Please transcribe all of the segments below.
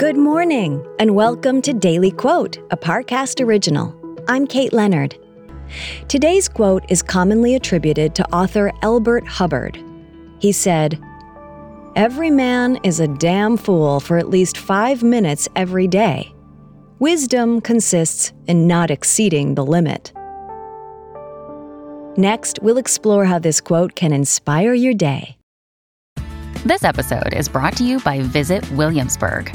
Good morning, and welcome to Daily Quote, a Parcast original. I'm Kate Leonard. Today's quote is commonly attributed to author Elbert Hubbard. He said, Every man is a damn fool for at least five minutes every day. Wisdom consists in not exceeding the limit. Next, we'll explore how this quote can inspire your day. This episode is brought to you by Visit Williamsburg.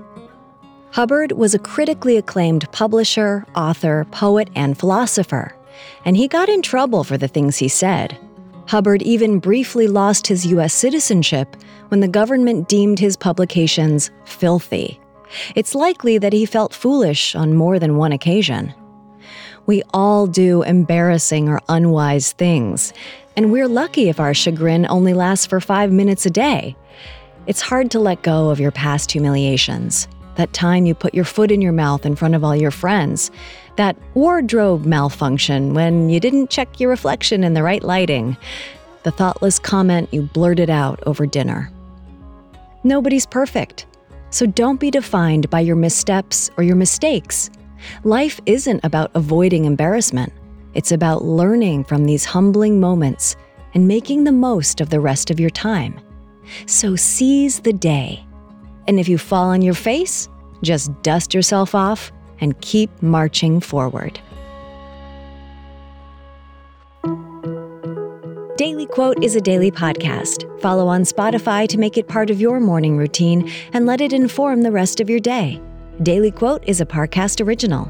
Hubbard was a critically acclaimed publisher, author, poet, and philosopher, and he got in trouble for the things he said. Hubbard even briefly lost his U.S. citizenship when the government deemed his publications filthy. It's likely that he felt foolish on more than one occasion. We all do embarrassing or unwise things, and we're lucky if our chagrin only lasts for five minutes a day. It's hard to let go of your past humiliations that time you put your foot in your mouth in front of all your friends, that wardrobe malfunction when you didn't check your reflection in the right lighting, the thoughtless comment you blurted out over dinner. Nobody's perfect, so don't be defined by your missteps or your mistakes. Life isn't about avoiding embarrassment, it's about learning from these humbling moments and making the most of the rest of your time. So seize the day and if you fall on your face, just dust yourself off and keep marching forward. Daily Quote is a daily podcast. Follow on Spotify to make it part of your morning routine and let it inform the rest of your day. Daily Quote is a Parcast original.